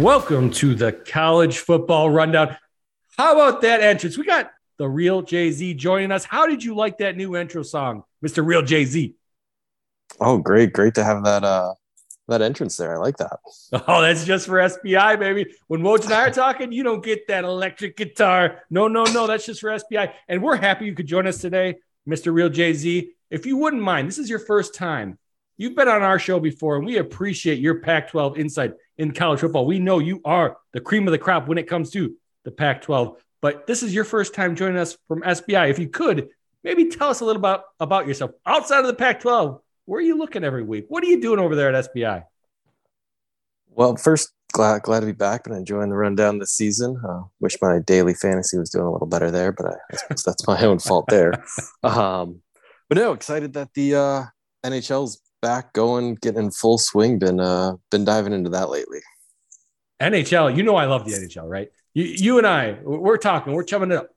Welcome to the college football rundown. How about that entrance? We got the real JZ joining us. How did you like that new intro song, Mr. Real JZ? Oh, great. Great to have that uh that entrance there. I like that. Oh, that's just for SBI, baby. When Woj and I are talking, you don't get that electric guitar. No, no, no. That's just for SBI. And we're happy you could join us today, Mr. Real JZ. If you wouldn't mind, this is your first time. You've been on our show before, and we appreciate your Pac 12 insight in college football. We know you are the cream of the crop when it comes to the Pac 12, but this is your first time joining us from SBI. If you could, maybe tell us a little about, about yourself outside of the Pac 12. Where are you looking every week? What are you doing over there at SBI? Well, first, glad glad to be back. Been enjoying the rundown this season. Uh, wish my daily fantasy was doing a little better there, but I, that's, that's my own fault there. Um, but no, excited that the uh, NHL's back going, getting in full swing. Been uh, been diving into that lately. NHL, you know I love the NHL, right? You, you and I, we're talking, we're chumming it up.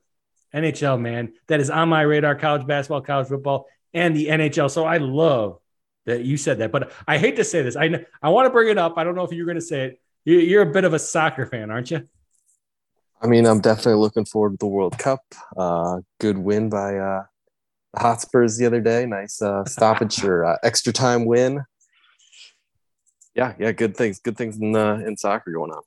NHL, man, that is on my radar. College basketball, college football, and the NHL. So I love that you said that, but I hate to say this. I I want to bring it up. I don't know if you're going to say it. You're a bit of a soccer fan, aren't you? I mean, I'm definitely looking forward to the World Cup. Uh, good win by uh, the Hotspurs the other day. Nice uh, stoppage or uh, extra time win. Yeah, yeah, good things. Good things in uh, in soccer going on.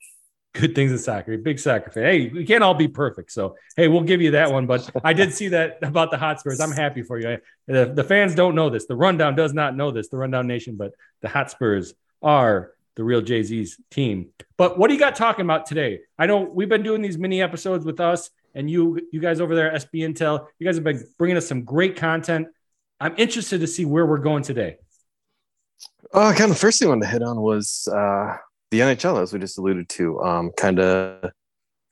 Good things in soccer. Big soccer fan. Hey, we can't all be perfect, so hey, we'll give you that one. But I did see that about the Hotspurs. I'm happy for you. The, the fans don't know this. The rundown does not know this. The rundown nation, but the Hotspurs are the real JZ's team. But what do you got talking about today? I know we've been doing these mini episodes with us and you you guys over there SB Intel, you guys have been bringing us some great content. I'm interested to see where we're going today. Uh, kind of first thing I wanted to hit on was uh, the NHL, as we just alluded to, um, kind of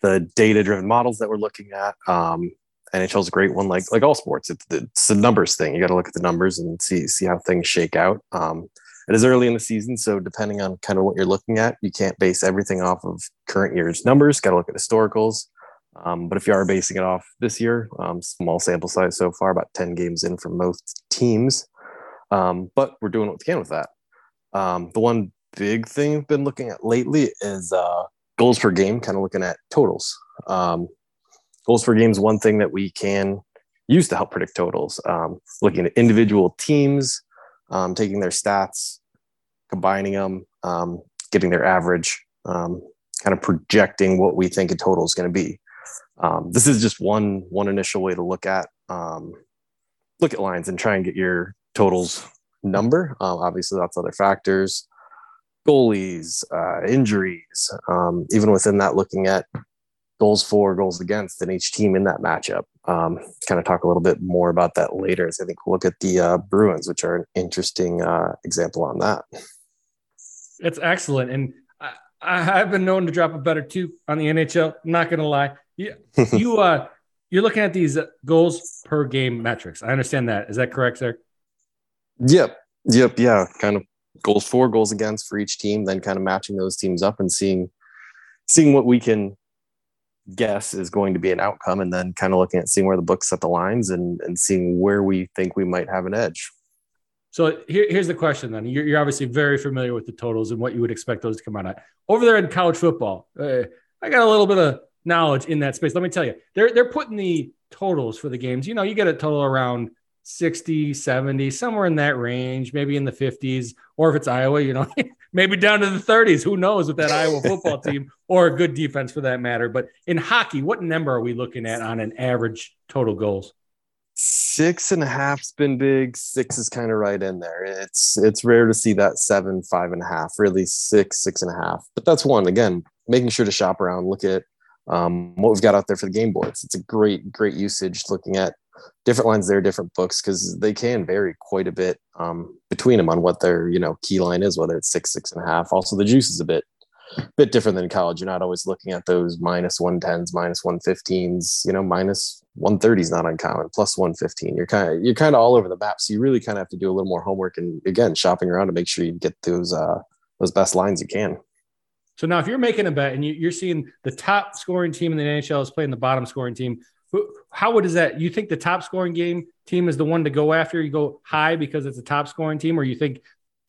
the data-driven models that we're looking at. Um, NHL is a great one, like like all sports. It's, it's numbers thing. You got to look at the numbers and see see how things shake out. Um, it is early in the season, so depending on kind of what you're looking at, you can't base everything off of current year's numbers. Got to look at historicals. Um, but if you are basing it off this year, um, small sample size so far, about 10 games in for most teams. Um, but we're doing what we can with that. Um, the one big thing I've been looking at lately is uh, goals per game, kind of looking at totals. Um, goals per game is one thing that we can use to help predict totals. Um, looking at individual teams, taking their stats, combining them, getting their average, kind of projecting what we think a total is going to be. Um, this is just one one initial way to look at um, look at lines and try and get your totals number. Um, obviously, of other factors, goalies, uh, injuries. Um, even within that, looking at goals for, goals against, and each team in that matchup. Um, kind of talk a little bit more about that later. As I think we'll look at the uh, Bruins, which are an interesting uh, example on that. It's excellent, and I, I've been known to drop a better two on the NHL. Not going to lie. Yeah, you uh, you're looking at these goals per game metrics. I understand that. Is that correct, sir? Yep. Yep. Yeah. Kind of goals for, goals against for each team, then kind of matching those teams up and seeing seeing what we can guess is going to be an outcome, and then kind of looking at seeing where the books set the lines and and seeing where we think we might have an edge. So here, here's the question then. You're, you're, obviously very familiar with the totals and what you would expect those to come out at. Over there in college football, uh, I got a little bit of knowledge in that space. Let me tell you, they're they're putting the totals for the games. You know, you get a total around 60, 70, somewhere in that range, maybe in the 50s, or if it's Iowa, you know, maybe down to the 30s. Who knows with that Iowa football team or a good defense for that matter. But in hockey, what number are we looking at on an average total goals? Six and a half's been big. Six is kind of right in there. It's it's rare to see that seven, five and a half, really six, six and a half. But that's one. Again, making sure to shop around, look at um, what we've got out there for the game boards. It's a great, great usage looking at different lines there, different books, because they can vary quite a bit um, between them on what their, you know, key line is, whether it's six, six and a half. Also, the juice is a bit, bit different than college. You're not always looking at those minus 110s, minus 115s, you know, minus 130 is not uncommon, plus 115. You're kind of, you're kind of all over the map. So you really kind of have to do a little more homework and again, shopping around to make sure you get those, uh, those best lines you can. So now, if you're making a bet and you, are seeing the top scoring team in the NHL is playing the bottom scoring team, how would is that? You think the top scoring game team is the one to go after? You go high because it's a top scoring team, or you think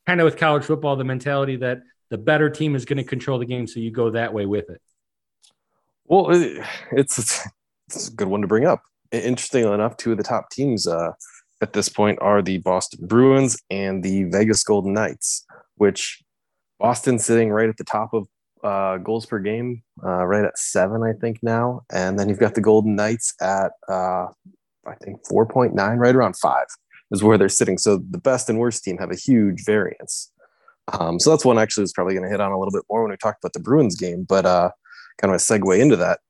kind of with college football the mentality that the better team is going to control the game, so you go that way with it. Well, it's it's a good one to bring up. Interestingly enough, two of the top teams uh, at this point are the Boston Bruins and the Vegas Golden Knights, which Boston sitting right at the top of uh, goals per game, uh, right at seven, I think now, and then you've got the Golden Knights at uh, I think four point nine, right around five is where they're sitting. So the best and worst team have a huge variance. Um, so that's one actually was probably going to hit on a little bit more when we talked about the Bruins game, but uh, kind of a segue into that.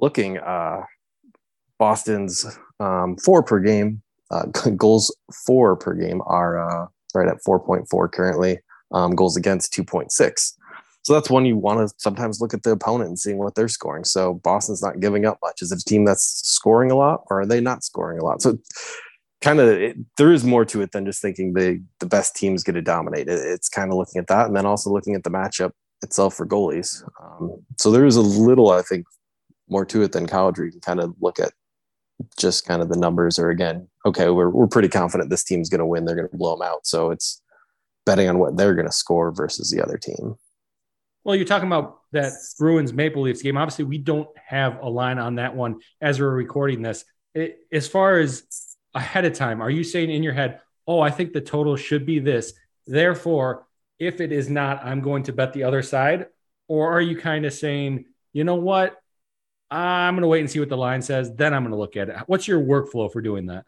Looking, uh, Boston's um, four per game uh, goals four per game are right at 4.4 currently. Um, goals against 2.6. So that's one you want to sometimes look at the opponent and seeing what they're scoring. So Boston's not giving up much. Is it a team that's scoring a lot, or are they not scoring a lot? So kind of there is more to it than just thinking the the best team's going to dominate. It, it's kind of looking at that, and then also looking at the matchup itself for goalies. Um, so there is a little, I think, more to it than college, where you can kind of look at just kind of the numbers. Or again, okay, we're we're pretty confident this team's going to win. They're going to blow them out. So it's betting on what they're going to score versus the other team. Well, you're talking about that Bruins Maple Leafs game. Obviously, we don't have a line on that one as we're recording this. It, as far as ahead of time, are you saying in your head, oh, I think the total should be this? Therefore, if it is not, I'm going to bet the other side? Or are you kind of saying, you know what? I'm going to wait and see what the line says. Then I'm going to look at it. What's your workflow for doing that?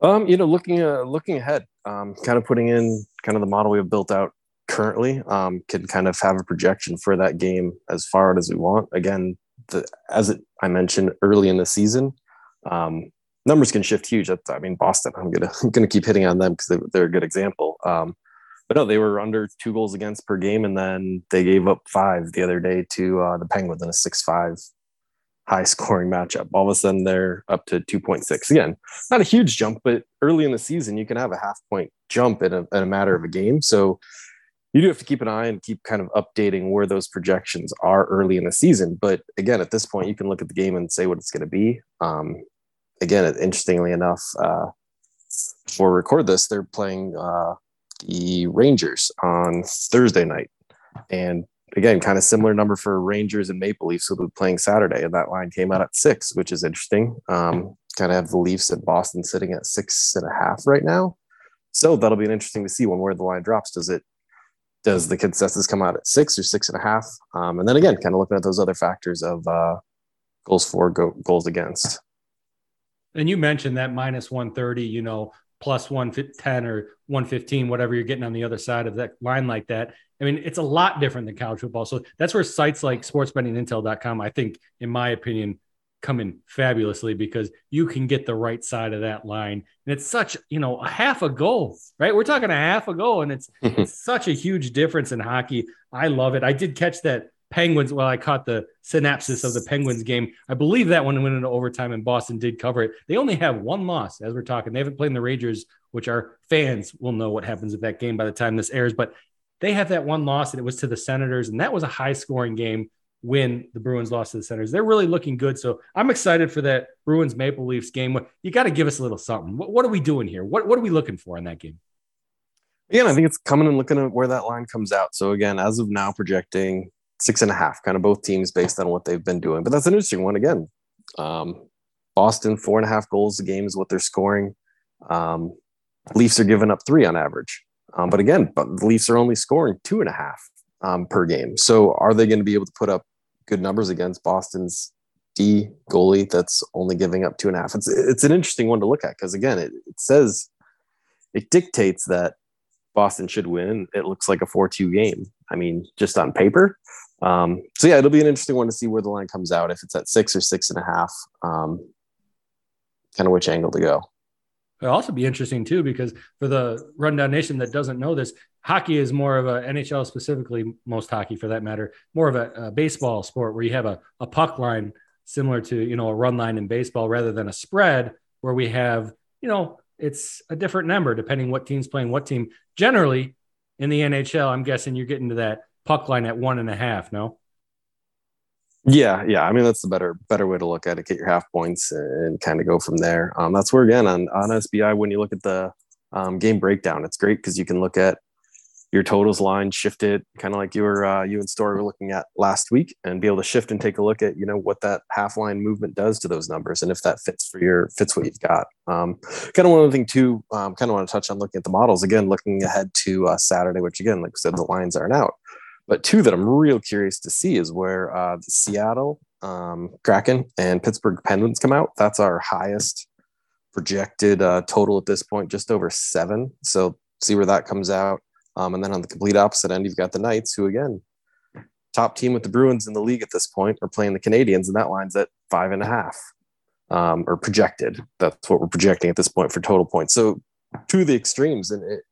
Um, you know, looking uh, looking ahead, um, kind of putting in kind of the model we have built out currently, um, can kind of have a projection for that game as far out as we want. Again, the, as it, I mentioned early in the season, um, numbers can shift huge. I mean, Boston. I'm gonna I'm gonna keep hitting on them because they, they're a good example. Um, but no, they were under two goals against per game, and then they gave up five the other day to uh, the Penguins in a six-five high scoring matchup. All of a sudden, they're up to 2.6. Again, not a huge jump, but early in the season, you can have a half point jump in a, in a matter of a game. So you do have to keep an eye and keep kind of updating where those projections are early in the season. But again, at this point, you can look at the game and say what it's going to be. Um, again, interestingly enough, uh, before we record this, they're playing uh, the Rangers on Thursday night. And again, kind of similar number for Rangers and Maple Leafs will be playing Saturday, and that line came out at six, which is interesting. Um, kind of have the Leafs at Boston sitting at six and a half right now, so that'll be interesting to see when where the line drops. Does it? Does the consensus come out at six or six and a half? Um, and then again, kind of looking at those other factors of uh, goals for, go, goals against. And you mentioned that minus 130, you know, plus 110 or 115, whatever you're getting on the other side of that line like that. I mean, it's a lot different than college football. So that's where sites like sportsbettingintel.com, I think, in my opinion, come in fabulously because you can get the right side of that line. And it's such, you know, a half a goal, right? We're talking a half a goal, and it's, it's such a huge difference in hockey. I love it. I did catch that Penguins. Well, I caught the synopsis of the Penguins game. I believe that one went into overtime, and Boston did cover it. They only have one loss as we're talking. They haven't played in the Rangers, which our fans will know what happens at that game by the time this airs. But they have that one loss, and it was to the Senators, and that was a high scoring game when the Bruins lost to the Senators. They're really looking good. So I'm excited for that Bruins Maple Leafs game. You got to give us a little something. What, what, are we doing here? What, what are we looking for in that game? Again, I think it's coming and looking at where that line comes out. So again, as of now, projecting six and a half, kind of both teams based on what they've been doing. But that's an interesting one again. Um, Boston, four and a half goals a game is what they're scoring. Um, Leafs are giving up three on average. Um, but again, but the Leafs are only scoring two and a half um, per game. So are they going to be able to put up good numbers against Boston's D goalie that's only giving up two and a half? It's it's an interesting one to look at because again, it, it says it dictates that Boston should win. It looks like a four-two game. I mean, just on paper, um, so yeah, it'll be an interesting one to see where the line comes out if it's at six or six and a half. Um, kind of which angle to go. It'll also be interesting too because for the rundown nation that doesn't know this, hockey is more of a NHL specifically, most hockey for that matter, more of a, a baseball sport where you have a, a puck line similar to you know a run line in baseball rather than a spread where we have you know it's a different number depending what team's playing what team. Generally, in the NHL, I'm guessing you're getting to that puck line at one and a half. No. Yeah, yeah. I mean, that's the better better way to look at it. Get your half points and kind of go from there. Um, that's where again on on SBI when you look at the um, game breakdown, it's great because you can look at your totals line, shift it, kind of like you were uh, you and Story were looking at last week, and be able to shift and take a look at you know what that half line movement does to those numbers, and if that fits for your fits what you've got. Um, kind of one other thing too, um, kind of want to touch on looking at the models again, looking ahead to uh, Saturday, which again, like I said, the lines aren't out. But two that I'm real curious to see is where uh, the Seattle um, Kraken and Pittsburgh Penguins come out. That's our highest projected uh, total at this point, just over seven. So see where that comes out. Um, and then on the complete opposite end, you've got the Knights, who again, top team with the Bruins in the league at this point, are playing the Canadiens, and that line's at five and a half, um, or projected. That's what we're projecting at this point for total points. So to the extremes, and it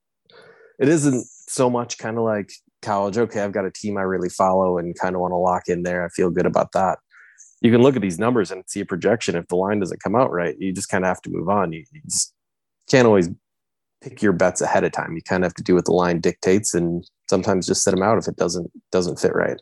it isn't so much kind of like college. Okay, I've got a team I really follow and kind of want to lock in there. I feel good about that. You can look at these numbers and see a projection. If the line doesn't come out right, you just kind of have to move on. You, you just can't always pick your bets ahead of time. You kind of have to do what the line dictates, and sometimes just set them out if it doesn't doesn't fit right.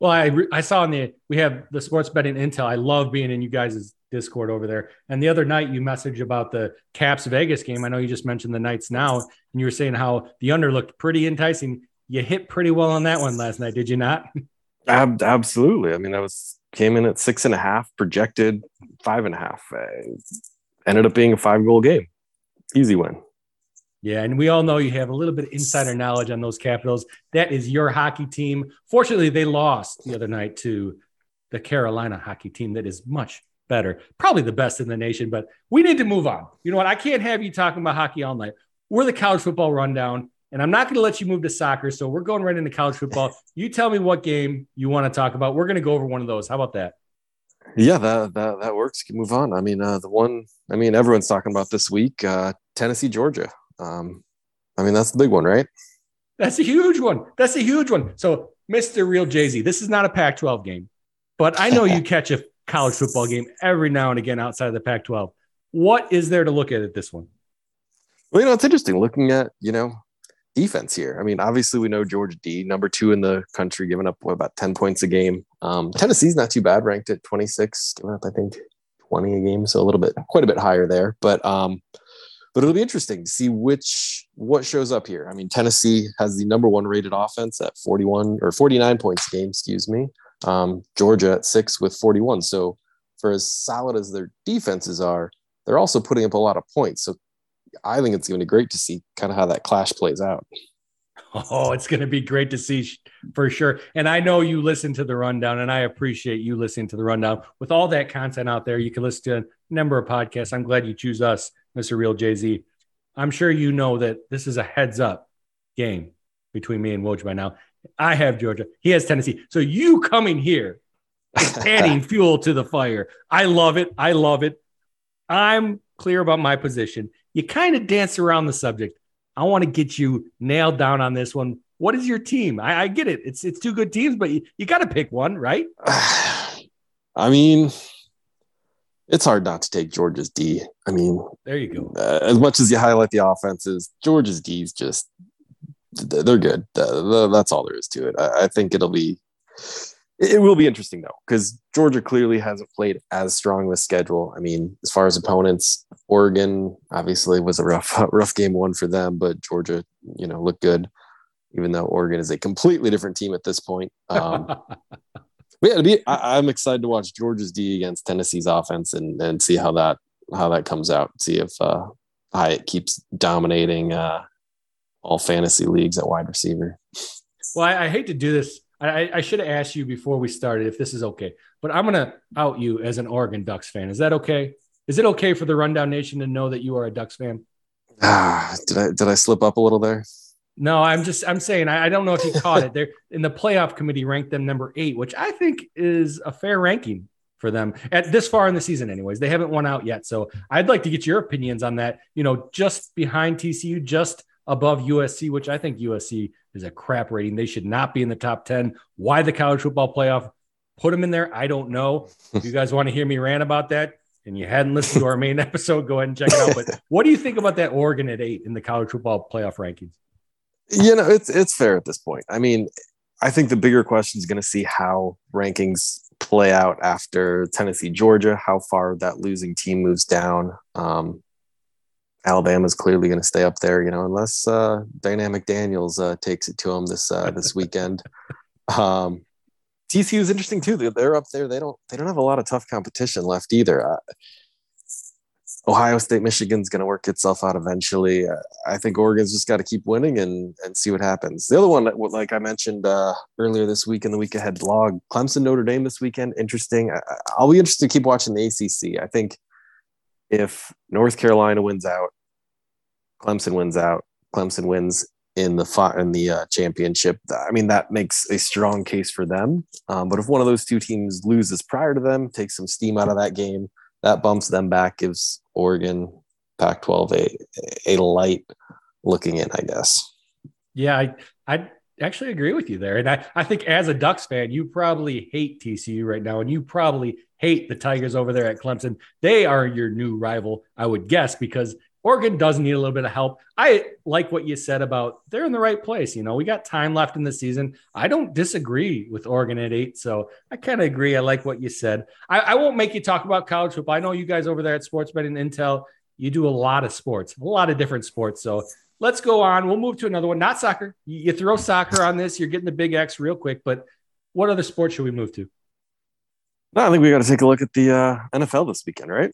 Well, I I saw in the we have the sports betting intel. I love being in you guys' Discord over there. And the other night you messaged about the Caps Vegas game. I know you just mentioned the Knights now, and you were saying how the under looked pretty enticing. You hit pretty well on that one last night, did you not? Ab- absolutely. I mean, I was came in at six and a half, projected five and a half. Uh, ended up being a five goal game. Easy win. Yeah, and we all know you have a little bit of insider knowledge on those Capitals. That is your hockey team. Fortunately, they lost the other night to the Carolina hockey team that is much better, probably the best in the nation. But we need to move on. You know what? I can't have you talking about hockey all night. We're the college football rundown, and I'm not going to let you move to soccer. So we're going right into college football. You tell me what game you want to talk about. We're going to go over one of those. How about that? Yeah, that that, that works. You can move on. I mean, uh, the one. I mean, everyone's talking about this week. Uh, Tennessee, Georgia. Um, I mean, that's the big one, right? That's a huge one. That's a huge one. So, Mr. Real JZ, this is not a Pac 12 game, but I know you catch a college football game every now and again outside of the Pac 12. What is there to look at at this one? Well, you know, it's interesting looking at, you know, defense here. I mean, obviously, we know Georgia D, number two in the country, giving up what, about 10 points a game. Um, Tennessee's not too bad, ranked at 26, giving up, I think, 20 a game. So a little bit, quite a bit higher there. But, um, but it'll be interesting to see which what shows up here. I mean, Tennessee has the number one rated offense at 41 or 49 points a game, excuse me. Um, Georgia at six with 41. So for as solid as their defenses are, they're also putting up a lot of points. So I think it's going to be great to see kind of how that clash plays out. Oh, it's going to be great to see for sure. And I know you listen to the rundown, and I appreciate you listening to the rundown. With all that content out there, you can listen to a number of podcasts. I'm glad you choose us Mr. Real JZ. I'm sure you know that this is a heads up game between me and Woj by now. I have Georgia. He has Tennessee. So you coming here is adding fuel to the fire. I love it. I love it. I'm clear about my position. You kind of dance around the subject. I want to get you nailed down on this one. What is your team? I, I get it. It's it's two good teams, but you, you got to pick one, right? I mean, it's hard not to take Georgia's D. I mean, there you go. Uh, as much as you highlight the offenses, Georgia's D is just they're good. Uh, that's all there is to it. I, I think it'll be it will be interesting though because Georgia clearly hasn't played as strong of a schedule. I mean, as far as opponents, Oregon obviously was a rough rough game one for them, but Georgia, you know, looked good. Even though Oregon is a completely different team at this point. Um, yeah, be, I, am excited to watch Georgia's D against Tennessee's offense and and see how that how that comes out. See if uh, Hyatt keeps dominating uh, all fantasy leagues at wide receiver. Well, I, I hate to do this. I, I should have asked you before we started if this is okay, but I'm going to out you as an Oregon Ducks fan. Is that okay? Is it okay for the Rundown Nation to know that you are a Ducks fan? Ah, did I did I slip up a little there? No, I'm just I'm saying I, I don't know if you caught it. They're in the playoff committee ranked them number eight, which I think is a fair ranking for them at this far in the season. Anyways, they haven't won out yet, so I'd like to get your opinions on that. You know, just behind TCU, just above USC, which I think USC is a crap rating. They should not be in the top ten. Why the college football playoff? Put them in there. I don't know. If you guys want to hear me rant about that, and you hadn't listened to our main episode, go ahead and check it out. But what do you think about that Oregon at eight in the college football playoff rankings? You know, it's it's fair at this point. I mean, I think the bigger question is going to see how rankings play out after Tennessee, Georgia, how far that losing team moves down. Um, Alabama's clearly going to stay up there, you know, unless uh, Dynamic Daniels uh, takes it to them this uh, this weekend. um, TCU is interesting too. They're, they're up there. They don't they don't have a lot of tough competition left either. Ohio State, Michigan's going to work itself out eventually. Uh, I think Oregon's just got to keep winning and and see what happens. The other one, like I mentioned uh, earlier this week in the week ahead blog, Clemson Notre Dame this weekend. Interesting. I, I'll be interested to keep watching the ACC. I think if North Carolina wins out, Clemson wins out, Clemson wins in the in the uh, championship. I mean, that makes a strong case for them. Um, but if one of those two teams loses prior to them, takes some steam out of that game that bumps them back, gives Oregon Pac 12 a, a light looking in, I guess. Yeah, I, I actually agree with you there. And I, I think as a Ducks fan, you probably hate TCU right now, and you probably hate the Tigers over there at Clemson. They are your new rival, I would guess, because Oregon does need a little bit of help. I like what you said about they're in the right place. You know, we got time left in the season. I don't disagree with Oregon at eight. So I kind of agree. I like what you said. I, I, won't make you talk about college football. I know you guys over there at Sports Betting Intel, you do a lot of sports, a lot of different sports. So let's go on. We'll move to another one, not soccer. You, you throw soccer on this, you're getting the big X real quick. But what other sports should we move to? No, I think we got to take a look at the uh, NFL this weekend, right?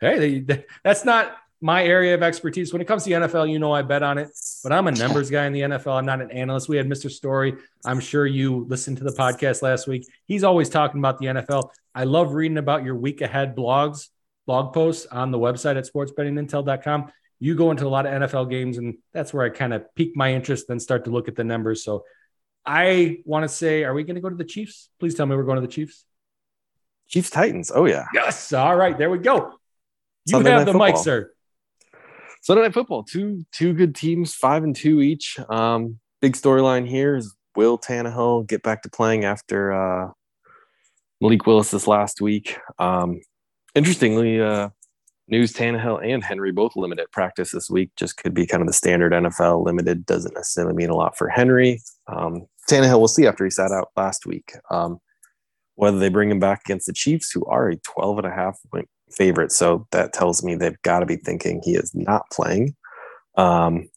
Hey, they, that's not my area of expertise. When it comes to the NFL, you know I bet on it, but I'm a numbers guy in the NFL. I'm not an analyst. We had Mr. Story. I'm sure you listened to the podcast last week. He's always talking about the NFL. I love reading about your week ahead blogs, blog posts on the website at sportsbettingintel.com. You go into a lot of NFL games, and that's where I kind of pique my interest, then start to look at the numbers. So I want to say, are we going to go to the Chiefs? Please tell me we're going to the Chiefs. Chiefs Titans. Oh, yeah. Yes. All right. There we go. You Sunday have the football. mic, sir. Sunday Night Football, two two good teams, five and two each. Um, big storyline here is will Tannehill get back to playing after uh, Malik Willis this last week? Um, interestingly, uh, news Tannehill and Henry both limited practice this week. Just could be kind of the standard NFL limited. Doesn't necessarily mean a lot for Henry. Um, Tannehill, we'll see after he sat out last week. Um, whether they bring him back against the Chiefs, who are a 12 and a half point favorite. So that tells me they've got to be thinking he is not playing. Um,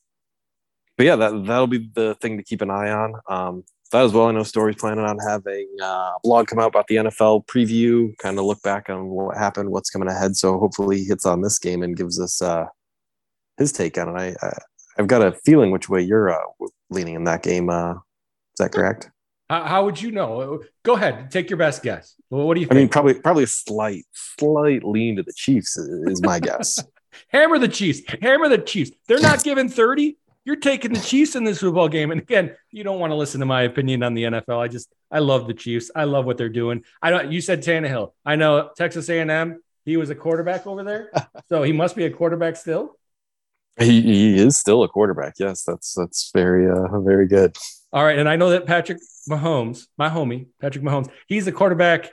but yeah, that that'll be the thing to keep an eye on. Um, that as well, I know Story's planning on having uh, a blog come out about the NFL preview, kind of look back on what happened, what's coming ahead. So hopefully he hits on this game and gives us uh, his take on it. I, I have got a feeling which way you're uh, leaning in that game. Uh, is that correct? How, how, would you know? Go ahead, take your best guess. Well, what do you? Think? I mean, probably probably a slight slight lean to the Chiefs is my guess. Hammer the Chiefs. Hammer the Chiefs. They're not giving thirty. You're taking the Chiefs in this football game. And again, you don't want to listen to my opinion on the NFL. I just I love the Chiefs. I love what they're doing. I don't. You said Tannehill. I know Texas A&M. He was a quarterback over there, so he must be a quarterback still. He, he is still a quarterback. Yes, that's that's very uh, very good. All right, and I know that Patrick Mahomes, my homie Patrick Mahomes, he's the quarterback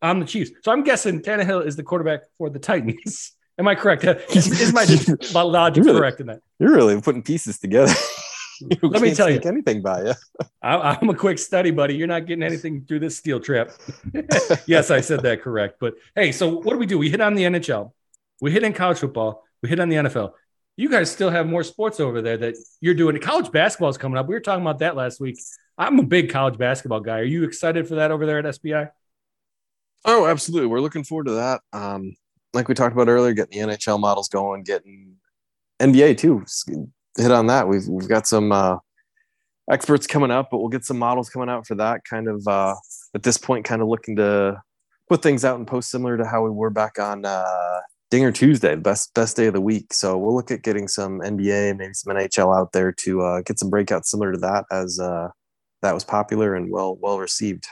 on the Chiefs. So I'm guessing Tannehill is the quarterback for the Titans. Am I correct? Is, is my logic really, correct in that? You're really putting pieces together. Let me tell you, anything by you. I, I'm a quick study, buddy. You're not getting anything through this steel trap. yes, I said that correct. But hey, so what do we do? We hit on the NHL, we hit in college football, we hit on the NFL you guys still have more sports over there that you're doing. College basketball is coming up. We were talking about that last week. I'm a big college basketball guy. Are you excited for that over there at SBI? Oh, absolutely. We're looking forward to that. Um, like we talked about earlier, getting the NHL models going, getting NBA too. Hit on that. We've we've got some uh, experts coming up, but we'll get some models coming out for that. Kind of uh, at this point, kind of looking to put things out and post similar to how we were back on uh, Dinger Tuesday, best best day of the week. So we'll look at getting some NBA, maybe some NHL out there to uh, get some breakouts similar to that, as uh, that was popular and well well received.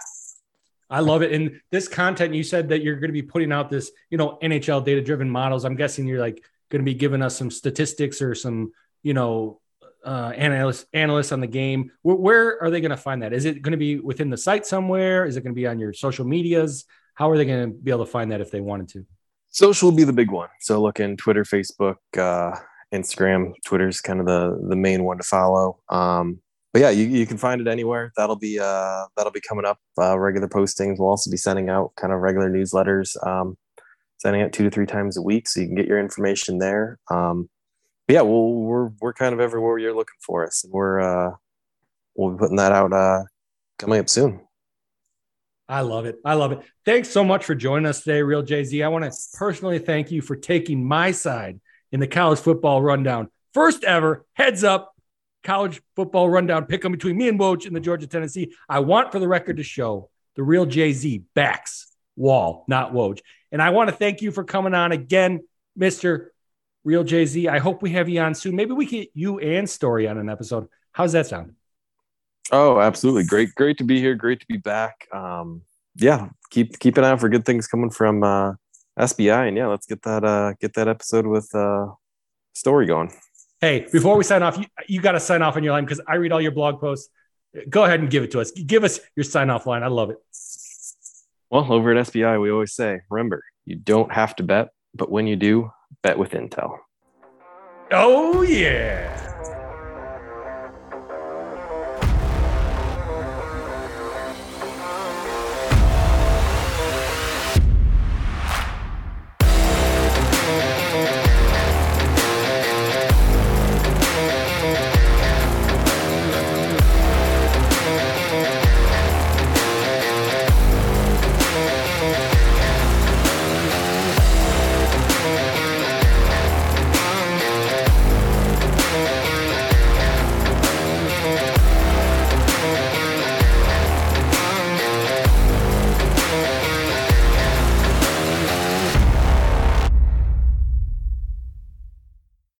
I love it. And this content, you said that you're going to be putting out this, you know, NHL data driven models. I'm guessing you're like going to be giving us some statistics or some, you know, uh, analysts analysts on the game. Where, where are they going to find that? Is it going to be within the site somewhere? Is it going to be on your social medias? How are they going to be able to find that if they wanted to? Social will be the big one. So look in Twitter, Facebook, uh, Instagram. Twitter's kind of the the main one to follow. Um, but yeah, you, you can find it anywhere. That'll be uh, that'll be coming up. Uh, regular postings. We'll also be sending out kind of regular newsletters. Um, sending out two to three times a week, so you can get your information there. Um, but yeah, we'll, we're we're kind of everywhere you're looking for us, and we're uh, we'll be putting that out uh, coming up soon. I love it. I love it. Thanks so much for joining us today, Real JZ. I want to personally thank you for taking my side in the college football rundown. First ever heads up college football rundown pick 'em between me and Woj in the Georgia Tennessee. I want for the record to show the real JZ backs Wahl, not Woj. And I want to thank you for coming on again, Mr. Real JZ. I hope we have you on soon. Maybe we get you and Story on an episode. How's that sound? Oh, absolutely. Great, great to be here. Great to be back. Um, yeah, keep keep an eye out for good things coming from uh, SBI, and yeah, let's get that uh, get that episode with uh, story going. Hey, before we sign off, you, you got to sign off on your line because I read all your blog posts. Go ahead and give it to us. Give us your sign off line. I love it. Well, over at SBI, we always say, remember, you don't have to bet, but when you do, bet with Intel. Oh, yeah.